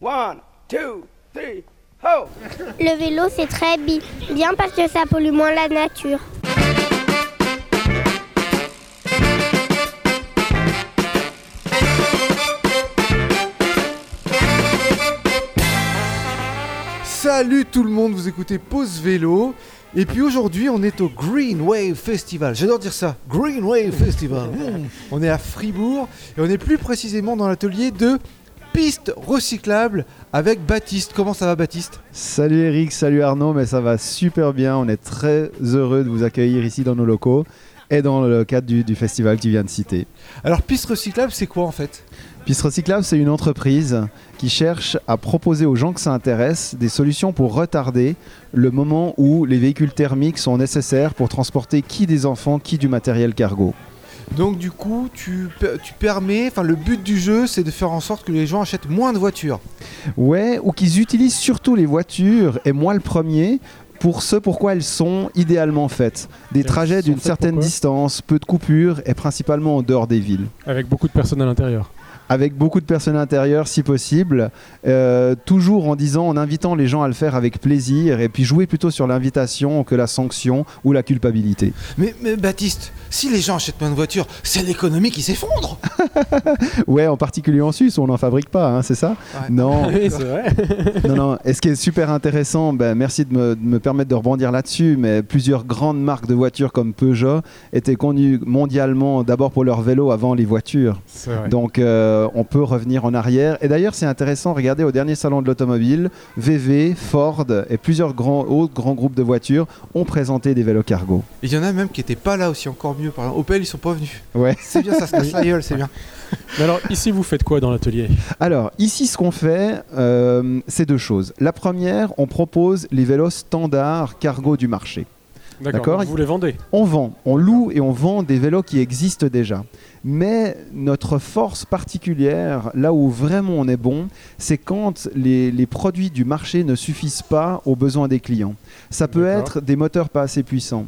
One, two, three, ho! Le vélo, c'est très bi- bien parce que ça pollue moins la nature. Salut tout le monde, vous écoutez Pause Vélo. Et puis aujourd'hui, on est au Green Wave Festival. J'adore dire ça, Green Wave Festival. Mmh. On est à Fribourg et on est plus précisément dans l'atelier de pistes recyclables avec Baptiste. Comment ça va Baptiste? Salut Eric, salut Arnaud, mais ça va super bien. On est très heureux de vous accueillir ici dans nos locaux et dans le cadre du, du festival que tu viens de citer. Alors pistes recyclables, c'est quoi en fait? Piste Recyclable, c'est une entreprise qui cherche à proposer aux gens que ça intéresse des solutions pour retarder le moment où les véhicules thermiques sont nécessaires pour transporter qui des enfants, qui du matériel cargo. Donc du coup, tu, per- tu permets, enfin le but du jeu, c'est de faire en sorte que les gens achètent moins de voitures. Ouais, ou qu'ils utilisent surtout les voitures, et moi le premier, pour ce pourquoi elles sont idéalement faites. Des Elles trajets d'une certaine distance, peu de coupures, et principalement en dehors des villes. Avec beaucoup de personnes à l'intérieur. Avec beaucoup de personnes à l'intérieur si possible, euh, toujours en disant, en invitant les gens à le faire avec plaisir, et puis jouer plutôt sur l'invitation que la sanction ou la culpabilité. Mais, mais Baptiste, si les gens achètent moins de voitures, c'est l'économie qui s'effondre. Ouais, en particulier en Suisse où on n'en fabrique pas, hein, c'est ça Ouais. Non, Oui, c'est vrai. non, non. Et ce qui est super intéressant, ben, merci de me, de me permettre de rebondir là-dessus, mais plusieurs grandes marques de voitures comme Peugeot étaient connues mondialement d'abord pour leurs vélos avant les voitures. C'est vrai. Donc euh, on peut revenir en arrière. Et d'ailleurs c'est intéressant, regardez au dernier salon de l'automobile, VV, Ford et plusieurs grands, autres grands groupes de voitures ont présenté des vélos cargo. Il y en a même qui étaient pas là aussi, encore mieux. Par exemple, Opel, ils sont pas venus. Ouais. C'est bien, ça se casse la gueule, c'est bien. Mais alors, ici, vous faites quoi dans l'atelier? Alors ici ce qu'on fait, euh, c'est deux choses. La première, on propose les vélos standards cargo du marché. D'accord. Vous les vendez On vend, on loue et on vend des vélos qui existent déjà. Mais notre force particulière, là où vraiment on est bon, c'est quand les, les produits du marché ne suffisent pas aux besoins des clients. Ça peut être des moteurs pas assez puissants.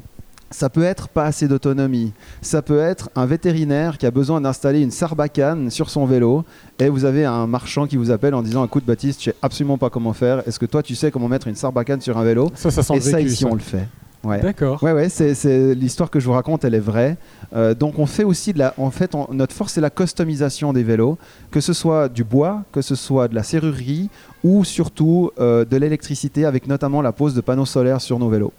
Ça peut être pas assez d'autonomie. Ça peut être un vétérinaire qui a besoin d'installer une sarbacane sur son vélo et vous avez un marchand qui vous appelle en disant écoute Baptiste, je sais absolument pas comment faire. Est-ce que toi tu sais comment mettre une sarbacane sur un vélo? Ça, ça sent Et le ça ici ça. on le fait. Ouais. D'accord. Ouais, ouais, c'est, c'est- l'histoire que je vous raconte, elle est vraie. Euh, donc on fait aussi de la, en fait, on- notre force c'est la customisation des vélos, que ce soit du bois, que ce soit de la serrurerie ou surtout euh, de l'électricité, avec notamment la pose de panneaux solaires sur nos vélos.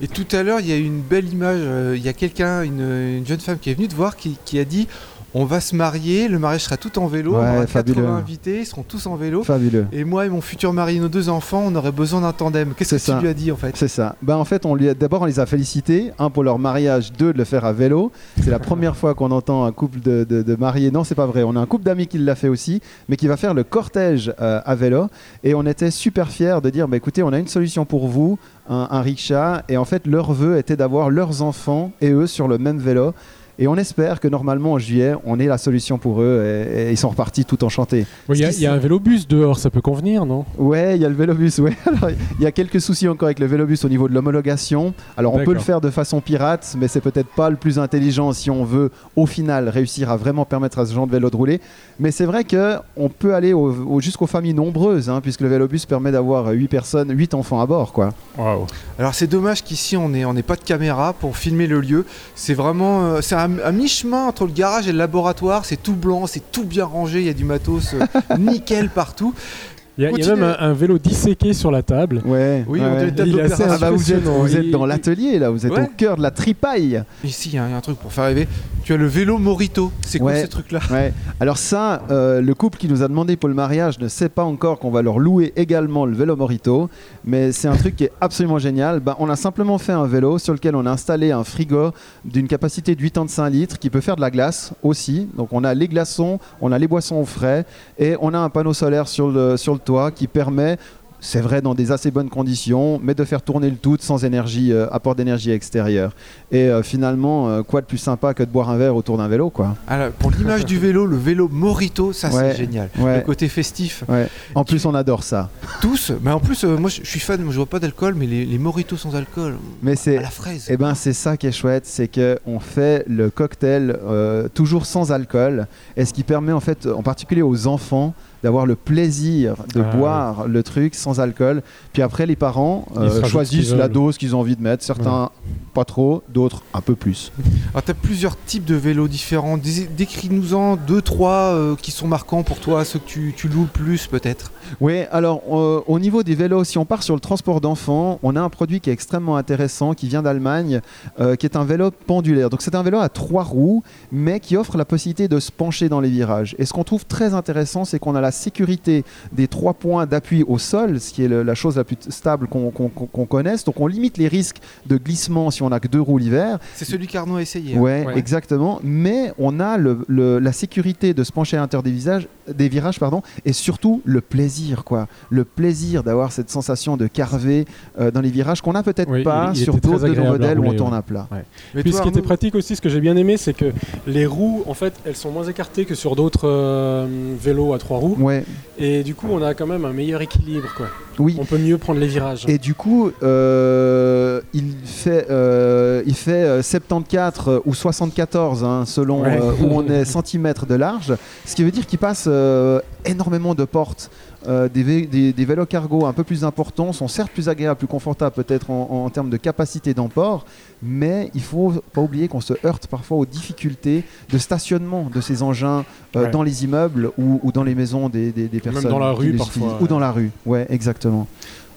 Et tout à l'heure, il y a eu une belle image. euh, Il y a quelqu'un, une, une jeune femme qui est venue te voir, qui, qui a dit on va se marier, le mariage sera tout en vélo, Ouais, on aura fabuleux. 80 invités, ils seront tous en vélo. Fabuleux. Et moi et mon futur mari, nos deux enfants, on aurait besoin d'un tandem. Qu'est-ce que ça. tu lui as dit en fait? C'est ça. Ben, en fait, on lui a, d'abord, on les a félicités. Un, pour leur mariage. Deux, de le faire à vélo. C'est la première fois qu'on entend un couple de, de- de mariés. Non, c'est pas vrai. On a un couple d'amis qui l'a fait aussi, mais qui va faire le cortège euh, à vélo. Et on était super fiers de dire bah, écoutez, on a une solution pour vous, un, un rickshaw. Et en fait, leur vœu était d'avoir leurs enfants et eux sur le même vélo. Et on espère que normalement en juillet, on ait la solution pour eux et, et ils sont repartis tout enchantés. Oui, Il y, a- y un vélobus dehors, ça peut convenir, non? Ouais, il y a le vélobus. Ouais. Alors, il y a quelques soucis encore avec le vélobus au niveau de l'homologation. Alors, on peut le faire de façon pirate, mais c'est peut-être pas le plus intelligent si on veut, au final, réussir à vraiment permettre à ce genre de vélo de rouler. Mais c'est vrai que on peut aller au- au- jusqu'aux familles nombreuses, hein, puisque le vélobus permet d'avoir 8 personnes, 8 enfants à bord, quoi. Waouh. Alors c'est dommage qu'ici on n'ait on pas de caméra pour filmer le lieu. C'est vraiment euh, c'est un, un mi-chemin entre le garage et le laboratoire. C'est tout blanc, c'est tout bien rangé, il y a du matos euh, nickel partout. Il y y a même un, un vélo disséqué sur la table. Ouais. Oui, ouais, on Il assez. Ah bah vous êtes, vous êtes dans l'atelier là, vous êtes Ouais. au cœur de la tripaille. Ici il y, y a un truc pour faire rêver. Tu as le vélo Morito. C'est quoi Ouais. ce truc là Ouais. Alors ça, euh, le couple qui nous a demandé pour le mariage ne sait pas encore qu'on va leur louer également le vélo Morito, mais c'est un truc qui est absolument génial. Ben, on a simplement fait un vélo sur lequel on a installé un frigo d'une capacité de 85 litres qui peut faire de la glace aussi. Donc on a les glaçons, on a les boissons au frais et on a un panneau solaire sur le, sur le toit qui permet c'est vrai dans des assez bonnes conditions, mais de faire tourner le tout sans énergie, euh, apport d'énergie extérieure. Et euh, finalement, euh, quoi de plus sympa que de boire un verre autour d'un vélo, quoi. Alors, Pour l'image du vélo, le vélo Morito, ça Ouais. c'est génial. Ouais. Le côté festif. Ouais. En plus, on adore ça. Tous. Mais en plus, moi je suis fan, moi, je vois pas d'alcool, mais les, les Moritos sans alcool, Mais c'est, la fraise. eh ben, c'est ça qui est chouette, c'est que on fait le cocktail toujours sans alcool, et ce qui permet en fait, en particulier aux enfants, d'avoir le plaisir de Ah, boire le truc sans alcool. Puis après, les parents euh, choisissent la dose qu'ils ont envie de mettre. Certains pas trop, d'autres un peu plus. Alors, tu as plusieurs types de vélos différents. Dé- Décris-nous-en deux, trois euh, qui sont marquants pour toi, ceux que tu, tu loues le plus peut-être. Oui, alors euh, au niveau des vélos, si on part sur le transport d'enfants, on a un produit qui est extrêmement intéressant, qui vient d'Allemagne, euh, qui est un vélo pendulaire. Donc c'est un vélo à trois roues, mais qui offre la possibilité de se pencher dans les virages. Et ce qu'on trouve très intéressant, c'est qu'on a la sécurité des trois points d'appui au sol, ce qui est le- la chose la plus stable qu'on connaisse. Donc on limite les risques de glissement si on n'a que deux roues l'hiver. C'est celui qu'Arnaud a essayé. hein. Ouais, Ouais. exactement. Mais on a le- le- la sécurité de se pencher à l'intérieur des, visages, des virages, pardon, et surtout le plaisir, quoi. Le plaisir d'avoir cette sensation de carver euh, dans les virages qu'on n'a peut-être Oui, pas il- il sur d'autres de nos modèles où on tourne ouais. à plat. Mais Puis toi, ce qui était pratique aussi, ce que j'ai bien aimé, c'est que les roues, en fait, elles sont moins écartées que sur d'autres euh, vélos à trois roues. Ouais, Et du coup, on a quand même un meilleur équilibre. Quoi. oui. On peut mieux prendre les virages. Et du coup, euh, il fait, euh, il fait euh, 74 ou 74 hein, selon Ouais. euh, où on est centimètres de large, ce qui veut dire qu'il passe euh, énormément de portes. Euh, des, vé- des- des vélos cargo un peu plus importants sont certes plus agréables, plus confortables peut-être en, en termes de capacité d'emport, mais il faut pas oublier qu'on se heurte parfois aux difficultés de stationnement de ces engins euh, Ouais. dans les immeubles ou, ou dans les maisons des, des- des Même personnes. dans la rue, parfois. Ou dans la rue, ouais, exactement.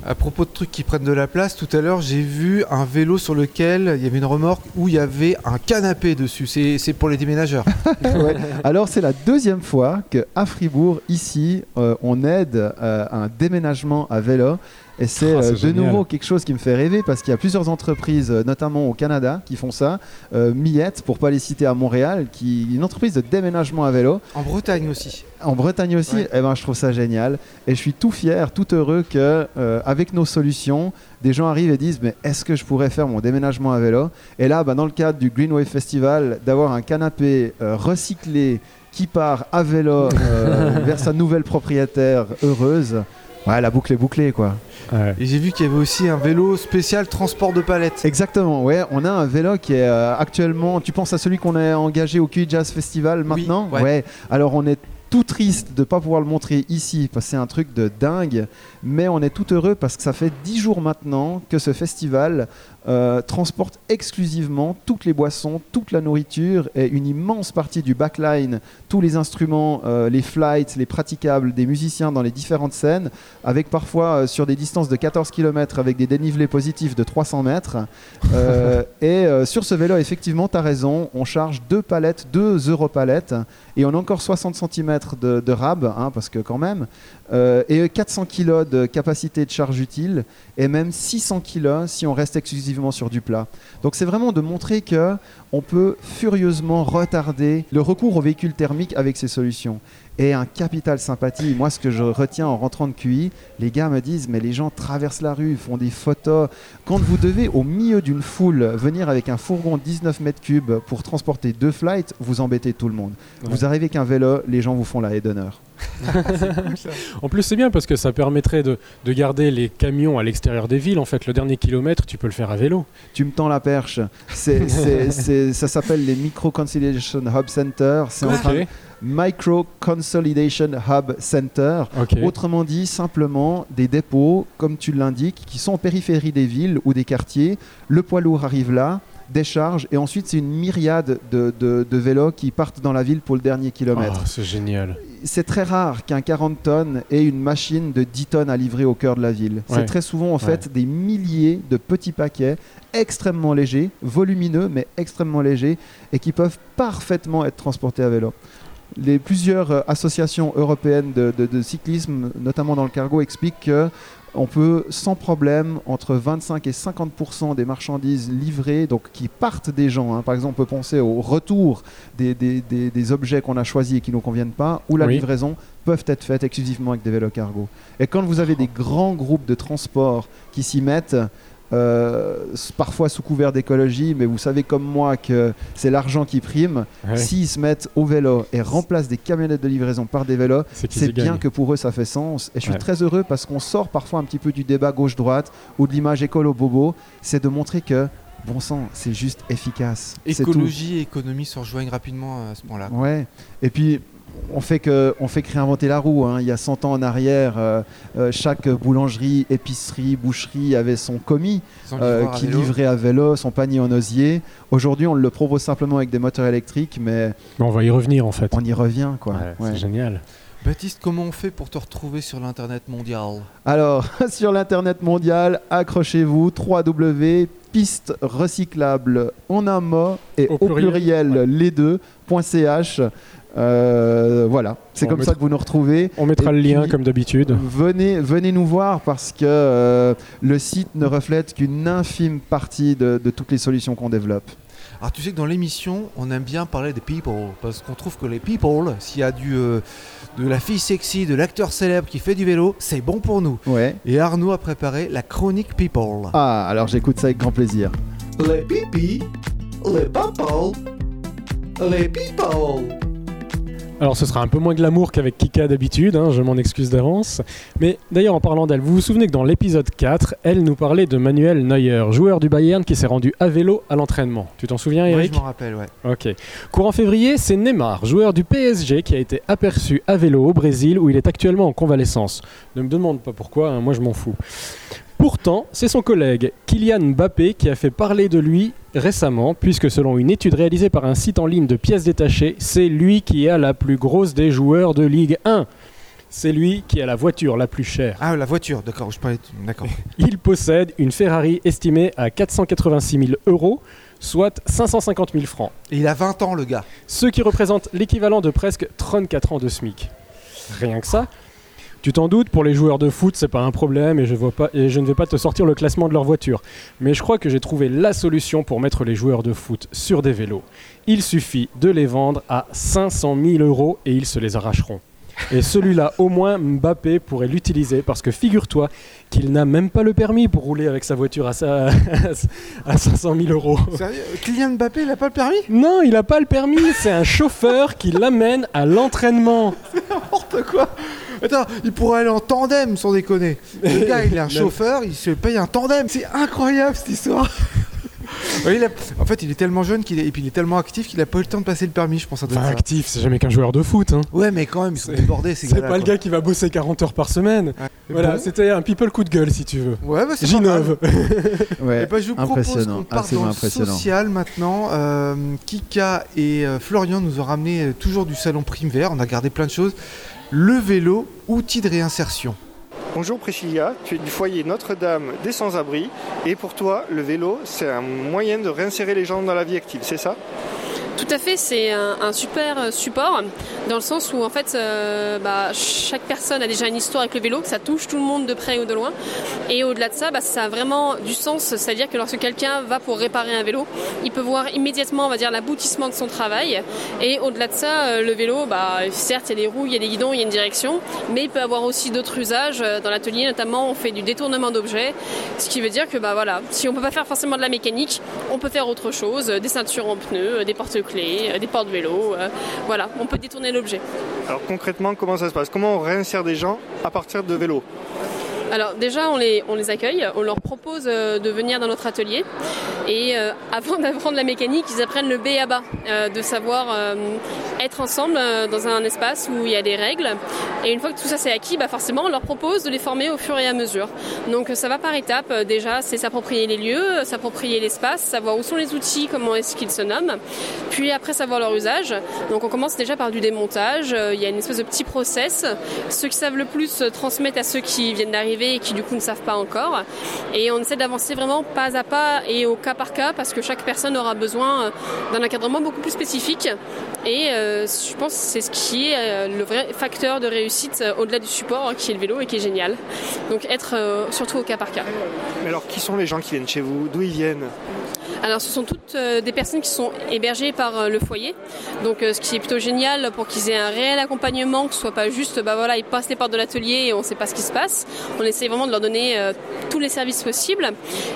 À propos de trucs qui prennent de la place, tout à l'heure j'ai vu un vélo sur lequel il y avait une remorque où il y avait un canapé dessus. C'est pour les déménageurs. Alors c'est la deuxième fois qu'à Fribourg, ici, euh, on aide euh, un déménagement à vélo. Et c'est Ah, euh, de génial. nouveau quelque chose qui me fait rêver parce qu'il y a plusieurs entreprises, euh, notamment au Canada, qui font ça. Euh, Millette, pour pas les citer à Montréal, qui une entreprise de déménagement à vélo. En Bretagne aussi. En Bretagne aussi, Ouais. eh ben, je trouve ça génial. Et je suis tout fier, tout heureux que, euh, avec nos solutions, des gens arrivent et disent Mais est-ce que je pourrais faire mon déménagement à vélo? Et là, bah, dans le cadre du Green Wave Festival, d'avoir un canapé euh, recyclé qui part à vélo euh, vers sa nouvelle propriétaire heureuse, ouais, la boucle est bouclée, quoi. Ouais. Et j'ai vu qu'il y avait aussi un vélo spécial transport de palettes. Exactement, ouais. On a un vélo qui est euh, actuellement. Tu penses à celui qu'on a engagé au QI Jazz Festival maintenant ouais. Alors on est tout triste de ne pas pouvoir le montrer ici parce que c'est un truc de dingue, mais on est tout heureux parce que ça fait 10 jours maintenant que ce festival euh, transporte exclusivement toutes les boissons, toute la nourriture et une immense partie du backline, tous les instruments, euh, les flights, les praticables des musiciens dans les différentes scènes, avec parfois euh, sur des distances de 14 km avec des dénivelés positifs de 300 mètres. Euh, et sur ce vélo, effectivement, tu as raison, on charge deux palettes, deux europalettes, et on a encore 60 cm de, rab, hein, parce que quand même, et 400 kg de capacité de charge utile, et même 600 kg si on reste exclusivement sur du plat. Donc c'est vraiment de montrer que on peut furieusement retarder le recours aux véhicules thermiques avec ces solutions. Et un capital sympathie. Moi, ce que je retiens en rentrant de QI, les gars me disent Mais les gens traversent la rue, font des photos. Quand vous devez, au milieu d'une foule, venir avec un fourgon de 19 mètres cubes pour transporter deux flights, vous embêtez tout le monde. Ouais. Vous arrivez qu'un vélo, les gens vous font la haie d'honneur. En plus, c'est bien parce que ça permettrait de, de garder les camions à l'extérieur des villes. En fait, le dernier kilomètre, tu peux le faire à vélo. Tu me tends la perche. Ça s'appelle les Micro Consolidation Hub Center. C'est en train- Ok. Micro Consolidation Hub Center. Autrement dit, simplement des dépôts, comme tu l'indiques, qui sont en périphérie des villes ou des quartiers. Le poids lourd arrive là, décharge, et ensuite c'est une myriade de, de- de vélos qui partent dans la ville pour le dernier kilomètre. Oh, c'est génial. C'est très rare qu'un 40 tonnes ait une machine de 10 tonnes à livrer au cœur de la ville. C'est très souvent en fait des milliers de petits paquets extrêmement légers, volumineux mais extrêmement légers et qui peuvent parfaitement être transportés à vélo. Les plusieurs euh, associations européennes de, de- de cyclisme, notamment dans le cargo, expliquent que on peut sans problème entre 25 et 50% des marchandises livrées, donc qui partent des gens. hein. Par exemple, on peut penser au retour des, des- des- des objets qu'on a choisis et qui ne nous conviennent pas, ou la Oui. livraison peuvent être faites exclusivement avec des vélos cargo. Et quand vous avez des grands groupes de transport qui s'y mettent, euh, parfois sous couvert d'écologie, mais vous savez comme moi que c'est l'argent qui prime. Ouais. S'ils se mettent au vélo et remplacent des camionnettes de livraison par des vélos, C'est bien gagnent. que pour eux ça fait sens. Et je suis Ouais. très heureux parce qu'on sort parfois un petit peu du débat gauche-droite ou de l'image écolo-bobo. C'est de montrer que, bon sang, c'est juste efficace. Écologie et économie se rejoignent rapidement à ce point-là. Ouais. Et puis, on fait que on fait que réinventer la roue. hein. Il y a 100 ans en arrière, euh, euh, chaque boulangerie, épicerie, boucherie avait son commis euh, qui livrait à vélo son panier en osier. Aujourd'hui, on le propose simplement avec des moteurs électriques, mais on va y revenir en fait. on y revient quoi. Ouais, Ouais. C'est génial. Baptiste, comment on fait pour te retrouver sur l'internet mondial? Alors, sur l'internet mondial, accrochez-vous www pistes recyclables en un mot et Au au, pluriel, pluriel, les deux .ch. Euh, voilà, c'est On comme mettra- ça que vous nous retrouvez. On mettra Et le lien puis- comme d'habitude. Venez, venez nous voir parce que euh, le site ne reflète qu'une infime partie de, de toutes les solutions qu'on développe. Alors tu sais que dans l'émission, on aime bien parler des people, parce qu'on trouve que les people, s'il y a du, euh, de la fille sexy, de l'acteur célèbre qui fait du vélo, c'est bon pour nous. Ouais. Et Arnaud a préparé la chronique people. Ah, alors j'écoute ça avec grand plaisir. Les pipi, les people, les people. Alors ce sera un peu moins glamour qu'avec Kika d'habitude, hein, je m'en excuse d'avance. Mais d'ailleurs en parlant d'elle, vous vous souvenez que dans l'épisode 4, elle nous parlait de Manuel Neuer, joueur du Bayern qui s'est rendu à vélo à l'entraînement. Tu t'en souviens Oui, Eric je m'en rappelle, ouais. Ok. Courant février, c'est Neymar, joueur du PSG, qui a été aperçu à vélo au Brésil où il est actuellement en convalescence. Ne me demande pas pourquoi, hein, moi je m'en fous. Pourtant, c'est son collègue Kylian Mbappé qui a fait parler de lui récemment, puisque selon une étude réalisée par un site en ligne de pièces détachées, c'est lui qui a la plus grosse des joueurs de Ligue 1. C'est lui qui a la voiture la plus chère. Ah, la voiture, d'accord, je parlais. D'accord. Il possède une Ferrari estimée à 486 000 euros, soit 550 000 francs Et il a 20 ans, le gars. ce qui représente l'équivalent de presque 34 ans de SMIC. Rien que ça. Tu t'en doutes, pour les joueurs de foot, c'est pas un problème et je, vois pas, et je ne vais pas te sortir le classement de leur voiture. Mais je crois que j'ai trouvé la solution pour mettre les joueurs de foot sur des vélos. Il suffit de les vendre à 500 000 euros et ils se les arracheront. Et celui-là, au moins, Mbappé pourrait l'utiliser parce que figure-toi qu'il n'a même pas le permis pour rouler avec sa voiture à, sa- à 500 000 euros. Sérieux? Kylian Mbappé, il a pas le permis? Non, il n'a pas le permis, c'est un chauffeur qui l'amène à l'entraînement. N'importe quoi Attends, il pourrait aller en tandem sans déconner. Le gars, il est un chauffeur, il se paye un tandem. C'est incroyable cette histoire. A- En fait, il est tellement jeune qu'il est... et puis il est tellement actif qu'il a pas eu le temps de passer le permis, je pense. Doit Enfin, ça. actif, c'est jamais qu'un joueur de foot. Hein. Ouais, mais quand même, ils sont débordés ces C'est pas le gars qui va bosser 40 heures par semaine. Ouais. Voilà, Bon. c'était un people coup de gueule si tu veux. Ouais, bah c'est. Ginove. Ouais, Eh ben, je vous propose impressionnant, qu'on parte dans impressionnant. social maintenant. Euh, Kika et euh, Florian nous ont ramené euh, toujours du salon Prime Vert. On a gardé plein de choses. Le vélo, outil de réinsertion. Bonjour Priscilla, tu es du foyer Notre-Dame des Sans-Abri et pour toi, le vélo, c'est un moyen de réinsérer les gens dans la vie active, c'est ça? Tout à fait, c'est un, super euh, support dans le sens où en fait euh, bah, chaque personne a déjà une histoire avec le vélo, que ça touche tout le monde de près ou de loin. Et au-delà de ça, bah, ça a vraiment du sens, c'est-à-dire que lorsque quelqu'un va pour réparer un vélo, il peut voir immédiatement, on va dire, l'aboutissement de son travail. Et au-delà de ça, euh, le vélo, bah, certes, il y a des roues, il y a des guidons, il y a une direction, mais il peut avoir aussi d'autres usages. Dans l'atelier, notamment, on fait du détournement d'objets, ce qui veut dire que voilà, si on peut pas faire forcément de la mécanique, on peut faire autre chose, des ceintures en pneus, des porte-clés, euh, des porte-vélos. euh, voilà, on peut détourner l'objet. Alors concrètement, comment ça se passe? Comment on réinsère des gens à partir de vélo? Alors déjà, on les, accueille, on leur propose euh, de venir dans notre atelier. Et euh, avant d'apprendre la mécanique, ils apprennent le B à bas, euh, de savoir être ensemble dans un espace où il y a des règles. Et une fois que tout ça c'est acquis, bah forcément, on leur propose de les former au fur et à mesure. Donc ça va par étapes. Déjà, c'est s'approprier les lieux, s'approprier l'espace, savoir où sont les outils, comment est-ce qu'ils se nomment. Puis après, savoir leur usage. Donc on commence déjà par du démontage. Il y a une espèce de petit process. Ceux qui savent le plus transmettent à ceux qui viennent d'arriver et qui du coup ne savent pas encore. Et on essaie d'avancer vraiment pas à pas et au cas par cas parce que chaque personne aura besoin euh, d'un encadrement beaucoup plus spécifique. Et euh, je pense que c'est ce qui est euh, le vrai facteur de réussite au-delà du support, qui est le vélo et qui est génial. Donc être surtout au cas par cas. Mais alors qui sont les gens qui viennent chez vous? D'où ils viennent? Alors ce sont toutes euh, des personnes qui sont hébergées par euh, le foyer. Donc euh, ce qui est plutôt génial pour qu'ils aient un réel accompagnement, que ce soit pas juste bah voilà, ils passent les portes de l'atelier et on sait pas ce qui se passe. On essaie vraiment de leur donner tous les services possibles.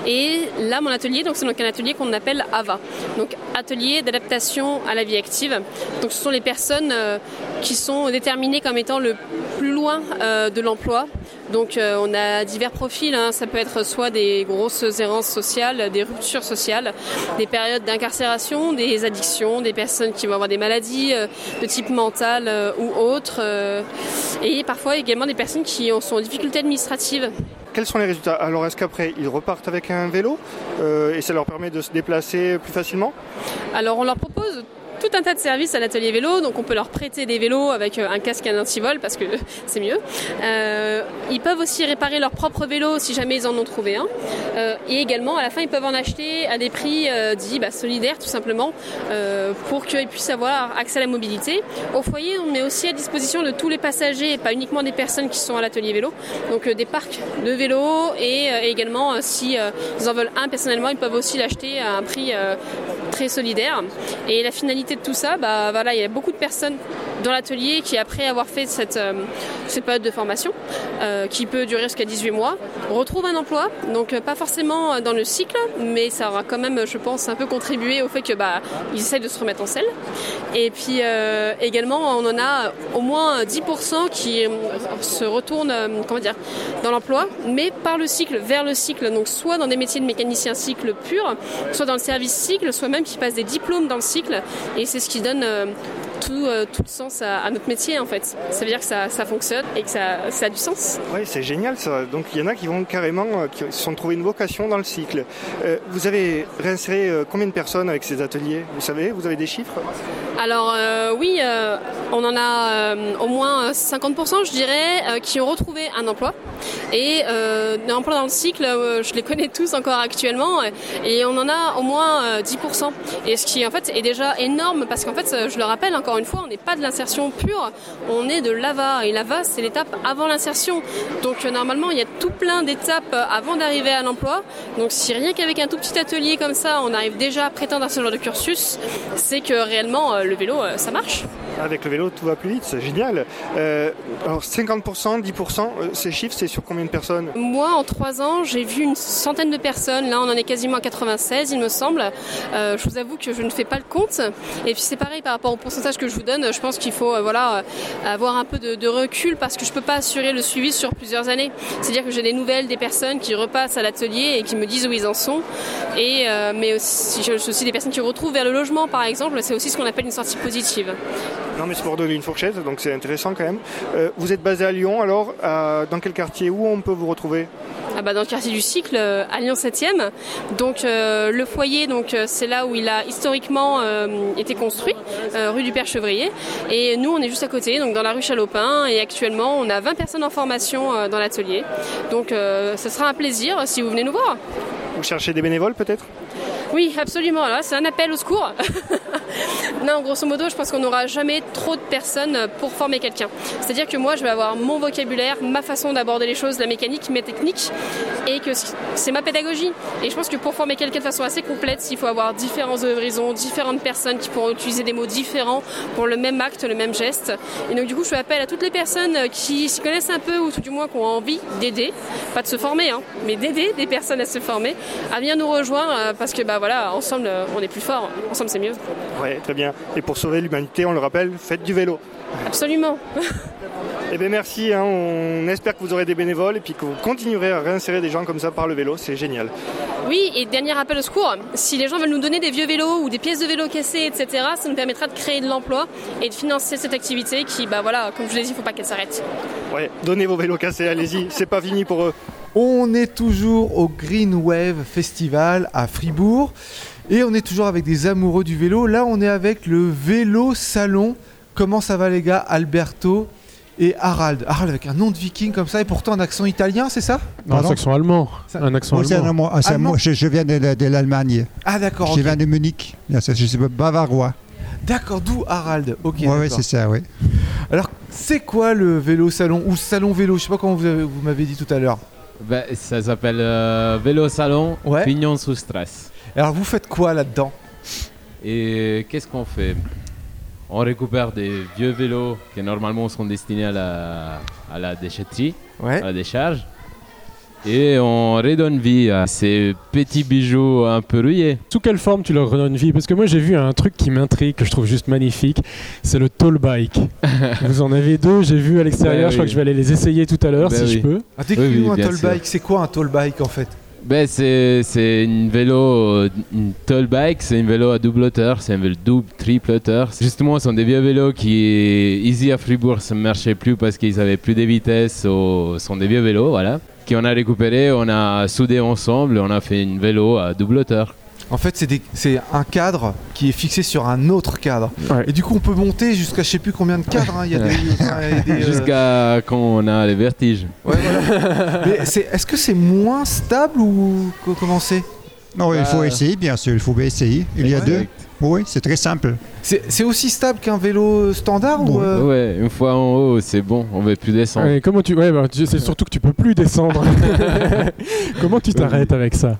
Et là mon atelier, donc c'est donc un atelier qu'on appelle AVA. Donc atelier d'adaptation à la vie active. Donc ce sont les personnes qui sont déterminées comme étant le plus loin euh, de l'emploi Donc euh, on a divers profils, hein. ça peut être soit des grosses errances sociales, des ruptures sociales, des périodes d'incarcération, des addictions, des personnes qui vont avoir des maladies euh, de type mental ou autres, euh, et parfois également des personnes qui ont- sont en difficulté administrative. Quels sont les résultats? Alors est-ce qu'après ils repartent avec un vélo? Et ça leur permet de se déplacer plus facilement? Alors on leur propose tout un tas de services à l'atelier vélo, donc on peut leur prêter des vélos avec euh, un casque un antivol parce que c'est mieux. Euh, ils peuvent aussi réparer leur propre vélo si jamais ils en ont trouvé un. Euh, et également à la fin ils peuvent en acheter à des prix dits bah, solidaires tout simplement pour qu'ils puissent avoir accès à la mobilité. Au foyer on met aussi à disposition de tous les passagers et pas uniquement des personnes qui sont à l'atelier vélo. Donc des parcs de vélos et également si ils en veulent un personnellement ils peuvent aussi l'acheter à un prix très solidaire. Et la finalité de tout ça, bah, voilà, il y a beaucoup de personnes dans l'atelier qui, après avoir fait cette, euh, cette période de formation, euh, qui peut durer jusqu'à 18 mois, retrouvent un emploi. Donc euh, pas forcément dans le cycle, mais ça aura quand même, je pense, un peu contribué au fait que bah, essayent de se remettre en selle. Et puis également, on en a au moins 10% qui se retournent, comment dire, dans l'emploi, mais par le cycle, vers le cycle. Donc soit dans des métiers de mécanicien cycle pur, soit dans le service cycle, soit même qui passent des diplômes dans le cycle. Et c'est ce qui donne tout, euh, tout le sens à, à notre métier en fait. Ça veut dire que ça, ça fonctionne et que ça, ça a du sens. Oui, c'est génial ça. Donc il y en a qui vont carrément, euh, qui se sont trouvés une vocation dans le cycle. Euh, vous avez réinséré combien de personnes avec ces ateliers Vous savez, vous avez des chiffres? Alors oui, on en a au moins 50% je dirais qui ont retrouvé un emploi. Et un emploi dans le cycle, je les connais tous encore actuellement. Et on en a au moins euh, 10%. Et ce qui en fait est déjà énorme parce qu'en fait, je le rappelle encore une fois, on n'est pas de l'insertion pure, on est de l'AVA. Et l'AVA, c'est l'étape avant l'insertion. Donc euh, normalement, il y a tout plein d'étapes euh, avant d'arriver à l'emploi. Donc si rien qu'avec un tout petit atelier comme ça, on arrive déjà à prétendre à ce genre de cursus, c'est que réellement euh, le vélo, ça marche. Avec le vélo, tout va plus vite, c'est génial. Euh, alors 50%, 10%, euh, ces chiffres, c'est sur combien de personnes? Moi, en trois ans, j'ai vu une centaine de personnes. Là, on en est quasiment à 96, il me semble. Euh, je vous avoue que je ne fais pas le compte. Et puis c'est pareil par rapport au pourcentage que je vous donne. Je pense qu'il faut, voilà, avoir un peu de, recul parce que je peux pas assurer le suivi sur plusieurs années. C'est-à-dire que j'ai des nouvelles des personnes qui repassent à l'atelier et qui me disent où ils en sont. Et mais aussi, aussi des personnes qui retrouvent vers le logement, par exemple. C'est aussi ce qu'on appelle une sortie positive. Non mais c'est pour donner une fourchette, donc c'est intéressant quand même. Euh, vous êtes basé à Lyon, alors euh, dans quel quartier Où on peut vous retrouver? Ah bah, dans le quartier du cycle, euh, à Lyon 7e. Donc le foyer, donc c'est là où il a historiquement été construit, rue du Père Chevrier. Et nous, on est juste à côté, donc dans la rue Chalopin. Et actuellement, on a 20 personnes en formation dans l'atelier. Donc ce sera un plaisir si vous venez nous voir. Vous cherchez des bénévoles peut-être? Oui, absolument. Là, c'est un appel au secours. non, grosso modo, je pense qu'on n'aura jamais trop de personnes pour former quelqu'un. C'est-à-dire que moi, je vais avoir mon vocabulaire, ma façon d'aborder les choses, la mécanique, mes techniques, et que c'est ma pédagogie. Et je pense que pour former quelqu'un de façon assez complète, il faut avoir différents horizons, différentes personnes qui pourront utiliser des mots différents pour le même acte, le même geste. Et donc, du coup, je fais appel à toutes les personnes qui s'y connaissent un peu, ou tout du moins qui ont envie d'aider, pas de se former, hein, mais d'aider des personnes à se former, à bien nous rejoindre, euh, parce que, bah voilà, ensemble, euh, on est plus fort, ensemble, c'est mieux. Ouais, très bien. Et pour sauver l'humanité, on le rappelle, faites du vélo. Absolument. Eh bien merci, hein. on espère que vous aurez des bénévoles et puis que vous continuerez à réinsérer des gens comme ça par le vélo, c'est génial. Oui, et dernier appel au secours, si les gens veulent nous donner des vieux vélos ou des pièces de vélo cassées, etc., ça nous permettra de créer de l'emploi et de financer cette activité qui, bah voilà, comme je l'ai dit, il ne faut pas qu'elle s'arrête. Ouais, donnez vos vélos cassés, allez-y, c'est pas fini pour eux. On est toujours au Green Wave Festival à Fribourg et on est toujours avec des amoureux du vélo. Là, on est avec le vélo salon. Comment ça va les gars? Alberto et Harald. Harald avec un nom de viking comme ça et pourtant un accent italien, c'est ça? Non, un accent allemand. Un accent Moi, allemand. un ah, un Allemand? Mot- je, je viens de, la- de l'Allemagne. Ah d'accord. Je viens de Munich. Là, Je suis bavarois. D'accord, d'où Harald. Ok. Oui, ouais, d'accord. c'est ça, oui. Alors, c'est quoi le vélo salon ou salon vélo? Je sais pas comment vous, avez- vous m'avez dit tout à l'heure. Ben, ça s'appelle euh, Vélo Salon Ouais. Pignon sous stress. Alors, vous faites quoi là-dedans Et qu'est-ce qu'on fait? On récupère des vieux vélos qui normalement sont destinés à la, à la déchetterie, Ouais. à la décharge. Et on redonne vie à ces petits bijoux un peu rouillés. Sous quelle forme tu leur redonnes vie? Parce que moi j'ai vu un truc qui m'intrigue, que je trouve juste magnifique, c'est le tall bike. Vous en avez deux, j'ai vu à l'extérieur, Bah je crois oui. que je vais aller les essayer tout à l'heure Bah si je peux. Ah, Décris-nous Oui, oui, un tall sûr. bike. C'est quoi un tall bike en fait? Ben, c'est, une vélo, euh, une tall bike, c'est un vélo à double hauteur, c'est un vélo double, triple hauteur. Justement, ce sont des vieux vélos qui, ici à Fribourg, ne marchait plus parce qu'ils avaient plus de vitesse. Ce sont des vieux vélos, voilà. Qui on a récupéré, on a soudé ensemble, on a fait une vélo à double hauteur. En fait, c'est un cadre qui est fixé sur un autre cadre. Ouais. Et du coup, on peut monter jusqu'à je sais plus combien de cadres. hein. Euh, Jusqu'à quand on a les vertiges. ouais, voilà. Mais c'est- est-ce que c'est moins stable ou co- comment c'est? Non, il faut Ah. essayer, bien sûr, il faut essayer. Il y a Ouais. deux. Oui, c'est très simple. C'est aussi stable qu'un vélo standard ou Ouais. euh, Ouais, une fois en haut, c'est bon, on veut plus descendre. Ouais, comment tu... ouais, bah, tu- c'est surtout que tu peux plus descendre. comment tu t'arrêtes avec ça?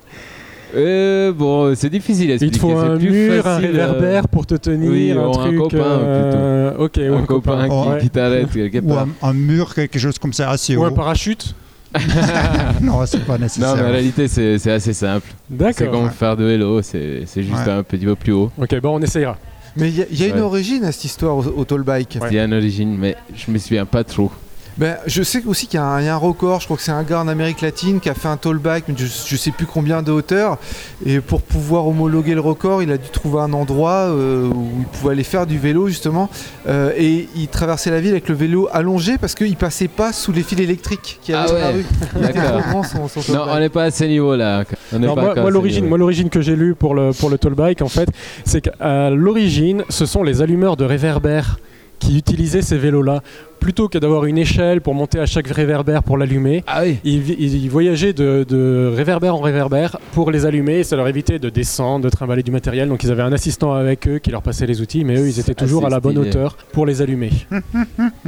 Euh, bon, c'est difficile à Il te expliquer. faut c'est un plus mur, un euh, réverbère pour te tenir, oui, un ou un truc. copain, euh, Ok, ou un copain qui, ouais. qui t'arrête quelque Ou part. un, un mur, quelque chose comme ça, assez Ou haut. un parachute. non, c'est pas Non, nécessaire. mais en réalité, c'est c'est assez simple. C'est D'accord. comme faire de vélo, c'est c'est juste Ouais. un petit peu plus haut. Ok, bon, on essayera. Mais il y a, il y a une origine à cette histoire au, au tall bike. Ouais. Il y a une origine, mais je me souviens pas trop. Ben, je sais aussi qu'il y, a un il y a un record, je crois que c'est un gars en Amérique latine qui a fait un tall bike, mais je, je sais plus combien de hauteur. Et pour pouvoir homologuer le record, il a dû trouver un endroit euh, où il pouvait aller faire du vélo justement. Euh, et il traversait la ville avec le vélo allongé parce qu'il passait pas sous les fils électriques qui Ah avaient dans la ouais, d'accord. Non, on bike. n'est pas à ce. On Alors pas moi, l'origine, niveau. moi l'origine que j'ai lue pour le pour le tall bike en fait, c'est qu'à l'origine, ce sont les allumeurs de réverbères qui utilisaient ces vélos-là plutôt que d'avoir une échelle pour monter à chaque réverbère pour l'allumer. Ah oui Ils, voyageaient de, de réverbère en réverbère pour les allumer et ça leur évitait de descendre, de trimballer du matériel. Donc ils avaient un assistant avec eux qui leur passait les outils, mais eux ils étaient toujours à la bonne stylé. hauteur pour les allumer.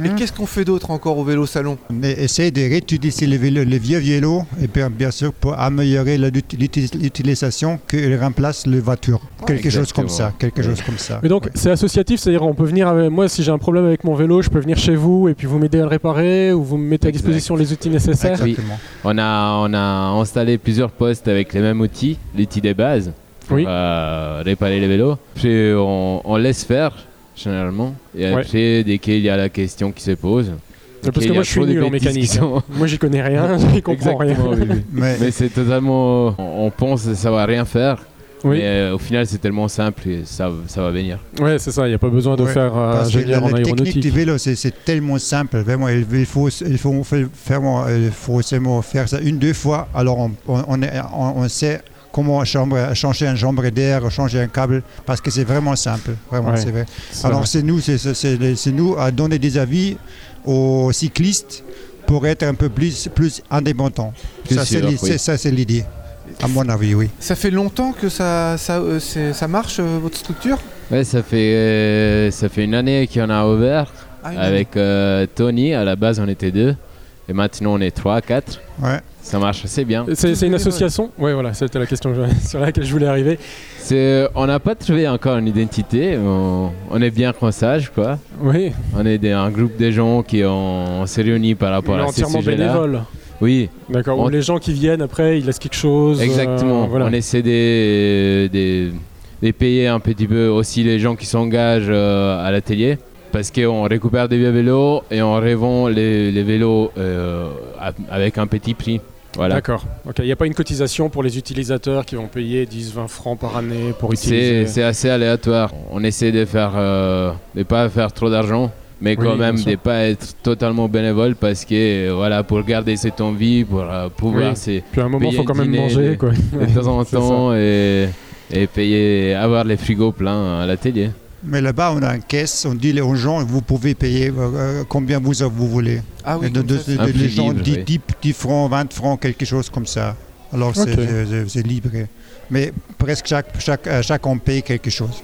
Et qu'est-ce qu'on fait d'autre encore au vélo salon? Mais essaye de réutiliser les, vélos, les vieux vélos, et bien, bien sûr pour améliorer l'utilisation qu'ils remplacent les voitures. quelque chose comme ça, quelque chose comme ça. Mais donc c'est associatif, c'est-à-dire on peut venir, avec, moi si j'ai un problème avec mon vélo, je peux venir chez vous et puis vous m'aider à le réparer ou vous me mettez à Exact. disposition les outils nécessaires. Oui. On a, on a installé plusieurs postes avec les mêmes outils, l'outil de base, pour Oui. euh, réparer les vélos. Puis on, on laisse faire, généralement. Et Ouais. après, dès qu'il y a la question qui se pose. Parce que moi je suis nul en mécanique. sont- Moi j'y connais rien, j'y comprends rien. Exactement, oui, oui. Mais, Mais c'est totalement. On on pense savoir rien faire. Oui. Mais euh, au final, c'est tellement simple et ça, ça va venir. Ouais, c'est ça, il n'y a pas besoin de Ouais, faire euh, parce que ingénieur la, en la technique du aéronautique. vélo, c'est tellement simple. Vraiment, il, il faut, il faut faire, faire- il faut seulement faire ça une, deux fois. Alors, on, on, on est- on- on sait comment chambre, changer un chambre d'air, changer un câble, parce que c'est vraiment simple. Vraiment, Ouais. c'est vrai. Alors c'est nous, c'est- nous à donner des avis aux cyclistes pour être un peu plus, plus indépendants. Plus ça, c'est l'idée. À mon avis, oui. Ça fait longtemps que ça, ça, euh, ça marche, euh, votre structure? Ouais, ça fait, euh, ça fait une année qu'on a ouvert Ah, avec euh, Tony. À la base, on était deux. Et maintenant, on est trois, quatre. Ouais. Ça marche assez bien. C'est une association? Ouais, voilà, c'était la question je- sur laquelle je voulais arriver. On n'a pas trouvé encore une identité. On, on est bien qu'on sache, quoi. Oui, On est des- un groupe de gens qui ont, on s'est réunis par rapport mais à ces entièrement sujets-là. Oui, D'accord, On- les gens qui viennent après, ils laissent quelque chose. euh, exactement. voilà. On essaie de, de- de payer un petit peu aussi les gens qui s'engagent euh, à l'atelier. Parce qu'on récupère des vieux vélos et on revend les, les vélos euh, avec un petit prix. Voilà. D'accord. Il n'y a pas une cotisation pour les utilisateurs qui vont payer 10-20 francs par année pour utiliser. c'est assez aléatoire. On essaie de faire, euh, de pas faire trop d'argent, mais quand même de pas être totalement bénévole parce que voilà pour garder cette envie, pour euh, pouvoir Oui. c'est Puis à un moment, faut quand même manger. de- Quoi. de temps en temps et, et payer, avoir les frigos pleins à l'atelier. Mais là-bas, on a une caisse, on dit aux gens, vous pouvez payer euh, euh, combien vous, vous voulez. Ah oui, de- de- de- les gens disent oui. 10, 10 francs, 20 francs, quelque chose comme ça. Alors c'est libre. Mais presque chaque, chaque, chaque on paye quelque chose.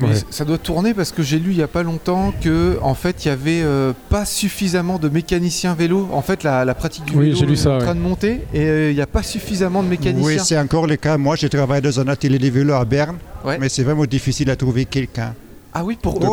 Mais Ouais. ça doit tourner parce que j'ai lu il y a pas longtemps que en fait il y avait euh, pas suffisamment de mécaniciens vélo. En fait la, la pratique du Oui, vélo j'ai lu est ça, en ouais. train de monter et euh, il n'y a pas suffisamment de Oui, mécaniciens. c'est encore le cas. Moi, je travaille dans un atelier de vélo à Berne, Ouais. mais c'est vraiment difficile à trouver quelqu'un. ah oui pour De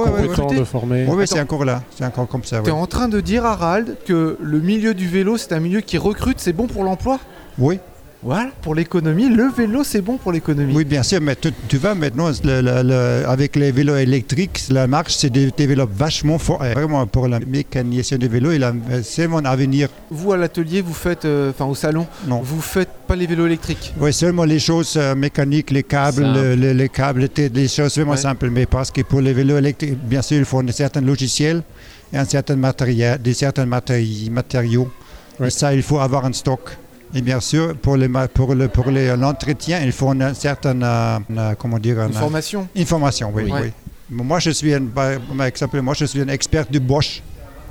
former. Oui, c'est encore là. C'est encore comme ça. T'es ouais. en train de dire Harald que le milieu du vélo c'est un milieu qui recrute, c'est bon pour l'emploi? Oui. Voilà, pour l'économie, le vélo c'est bon pour l'économie. Oui, bien sûr, mais tu, tu vois maintenant, le- le- le- avec les vélos électriques, la marche se dé- développe vachement fort. Vraiment, pour la mécanisation des vélos, il a- c'est mon avenir. Vous à l'atelier, vous faites, euh, enfin au salon, Non. vous faites pas les vélos électriques. Oui, seulement les choses euh, mécaniques, les câbles, les câbles, les, les choses vraiment Ouais. simples. Mais parce que pour les vélos électriques, bien sûr, il faut un certain logiciel et un certain matériel, des certains matéri- matériaux. Ouais. Et ça, il faut avoir un stock. Et bien sûr, pour les ma- pour le pour les- l'entretien, il faut une certaine euh, une- comment dire Une une- formation. Information, oui. Oui. oui. Moi, je suis un, par exemple, moi, je suis un expert du Bosch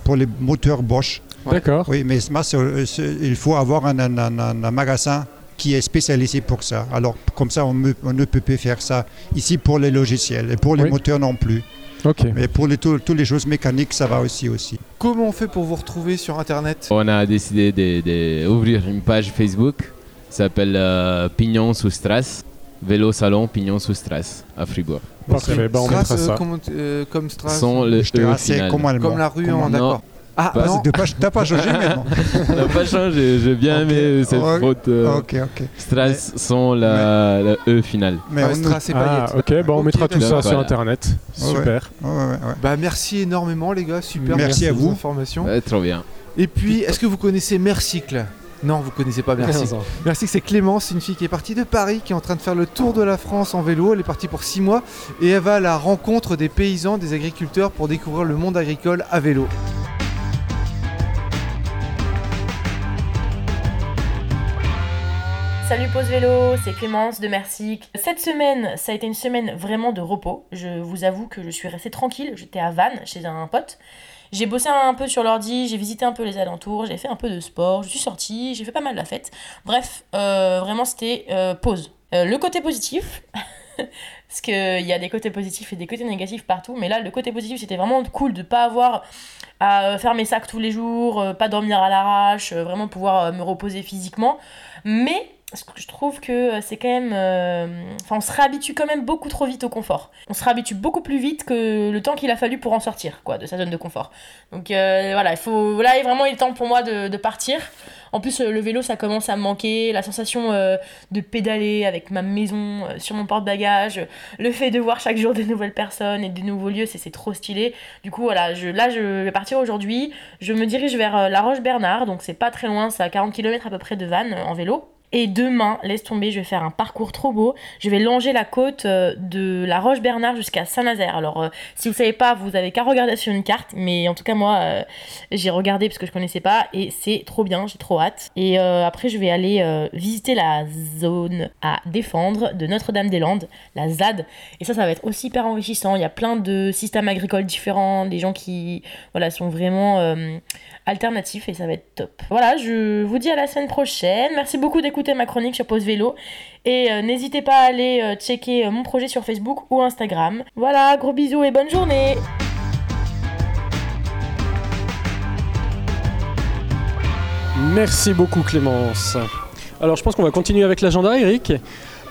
pour les moteurs Bosch. D'accord. Oui, mais il faut avoir un, un- un- un- un magasin qui est spécialisé pour ça. Alors, comme ça, on, me- on ne peut pas faire ça ici pour les logiciels et pour les Oui. moteurs non plus. Mais pour les, tout- toutes les choses mécaniques, ça va aussi aussi. Comment on fait pour vous retrouver sur internet? On a décidé d'ouvrir une page Facebook. Ça s'appelle euh, Pignon sous Strass. Vélo salon Pignon sous Strass à Fribourg. Parfait, bah, on Strass, mettra euh, ça. comment- euh, comme Strass, Sans le Je te E final. allemand. comme la rue en d'accord. Ah Pas- non, T'as pas, t'as pas changé maintenant n'a pas changé, j'ai bien Ok. aimé cette Ok. faute. euh, Ok, ok. Strass sans la, la E finale. Mais on- Strass et Ah, ok, bon, on mettra tout ça sur internet. Super. Ouais, ouais, ouais. Bah merci énormément les gars, super. Merci à vous. informations. Ouais, trop bien. Et puis, est-ce que vous connaissez Mercycle? Non, vous connaissez pas Mercycle. Mercycle, c'est Clémence, une fille qui est partie de Paris, qui est en train de faire le tour de la France en vélo. Elle est partie pour 6 mois et elle va à la rencontre des paysans, des agriculteurs pour découvrir le monde agricole à vélo. Salut Pause Vélo, c'est Clémence de Mercic. Cette semaine, ça a été une semaine vraiment de repos. Je vous avoue que je suis restée tranquille. J'étais à Vannes chez un pote. J'ai bossé un peu sur l'ordi, j'ai visité un peu les alentours, j'ai fait un peu de sport, je suis sortie, j'ai fait pas mal la fête. Bref, euh, vraiment c'était euh, pause. Euh, le côté positif, parce qu'il y a des côtés positifs et des côtés négatifs partout, mais là le côté positif c'était vraiment cool de pas avoir à faire mes sacs tous les jours, pas dormir à l'arrache, vraiment pouvoir me reposer physiquement. Mais je trouve que euh, c'est quand même. euh, Enfin, on se réhabitue quand même beaucoup trop vite au confort. On se réhabitue beaucoup plus vite que le temps qu'il a fallu pour en sortir, quoi, de sa zone de confort. Donc euh, voilà, il faut. Là, vraiment, il est temps pour moi de, partir. En plus, le vélo, ça commence à me manquer. La sensation de pédaler avec ma maison sur mon porte-bagages, le fait de voir chaque jour de nouvelles personnes et de nouveaux lieux, c'est trop stylé. Du coup, voilà, je, là, je vais partir aujourd'hui. Je me dirige vers La Roche-Bernard, donc c'est pas très loin, c'est à 40 km à peu près de Vannes en vélo. Et demain, laisse tomber, je vais faire un parcours trop beau. Je vais longer la côte euh, de la Roche-Bernard jusqu'à Saint-Nazaire. Alors, euh, si vous savez pas, vous avez qu'à regarder sur une carte. Mais en tout cas, moi, euh, j'ai regardé parce que je connaissais pas. Et c'est trop bien, j'ai trop hâte. Et après, je vais aller visiter la zone à défendre de Notre-Dame-des-Landes, la ZAD. Et ça, ça va être aussi hyper enrichissant. Il y a plein de systèmes agricoles différents, des gens qui voilà, sont vraiment alternatifs et ça va être top. Voilà, je vous dis à la semaine prochaine. Merci beaucoup d'écouter ma chronique sur Pause Vélo. Et euh, n'hésitez pas à aller euh, checker euh, mon projet sur Facebook ou Instagram. Voilà, gros bisous et bonne journée Merci beaucoup Clémence. Alors je pense qu'on va continuer avec l'agenda Eric.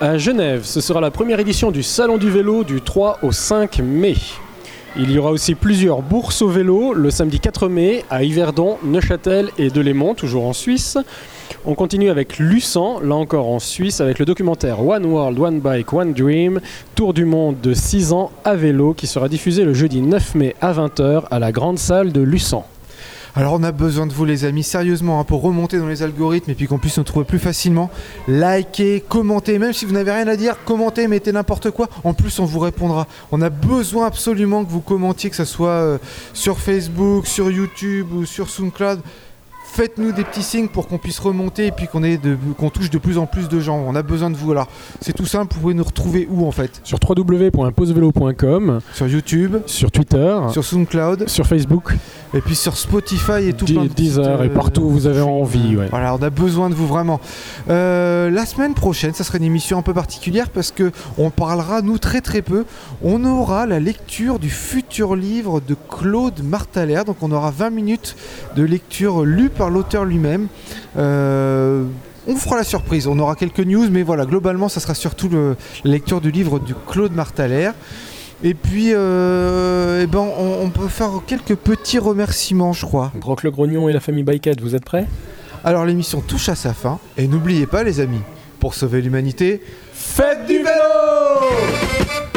À Genève, ce sera la première édition du Salon du vélo du 3 au 5 mai. Il y aura aussi plusieurs bourses au vélo le samedi 4 mai à Yverdon, Neuchâtel et Delémont, toujours en Suisse. On continue avec Luçan, là encore en Suisse, avec le documentaire One World, One Bike, One Dream, Tour du monde de 6 ans à vélo, qui sera diffusé le jeudi 9 mai à 20h à la grande salle de Luçan. Alors on a besoin de vous les amis, sérieusement, hein, pour remonter dans les algorithmes et puis qu'on puisse nous trouver plus facilement. Likez, commentez, même si vous n'avez rien à dire, commentez, mettez n'importe quoi. En plus on vous répondra. On a besoin absolument que vous commentiez, que ce soit euh, sur Facebook, sur YouTube ou sur SoundCloud. Faites-nous des petits signes pour qu'on puisse remonter et puis qu'on qu'on touche de plus en plus de gens. On a besoin de vous. Alors c'est tout simple, vous pouvez nous retrouver où en fait? Sur www.posevelo.com, Sur YouTube, sur Twitter, sur SoundCloud sur Facebook, et puis sur Spotify et tout plein de Deezer petites, et partout où vous avez envie. ouais. Voilà, on a besoin de vous vraiment. Euh, la semaine prochaine, ça sera une émission un peu particulière parce que on parlera nous très très peu. On aura la lecture du futur livre de Claude Martaler. Donc on aura 20 minutes de lecture lue par l'auteur lui-même. Euh, on fera la surprise. On aura quelques news, mais voilà, globalement, ça sera surtout le- la lecture du livre du Claude Martaler. Et puis, euh, eh ben, on, on peut faire quelques petits remerciements, je crois. Broc le Grognon et la famille Bikette, vous êtes prêts? Alors l'émission touche à sa fin, et n'oubliez pas les amis, pour sauver l'humanité, faites du vélo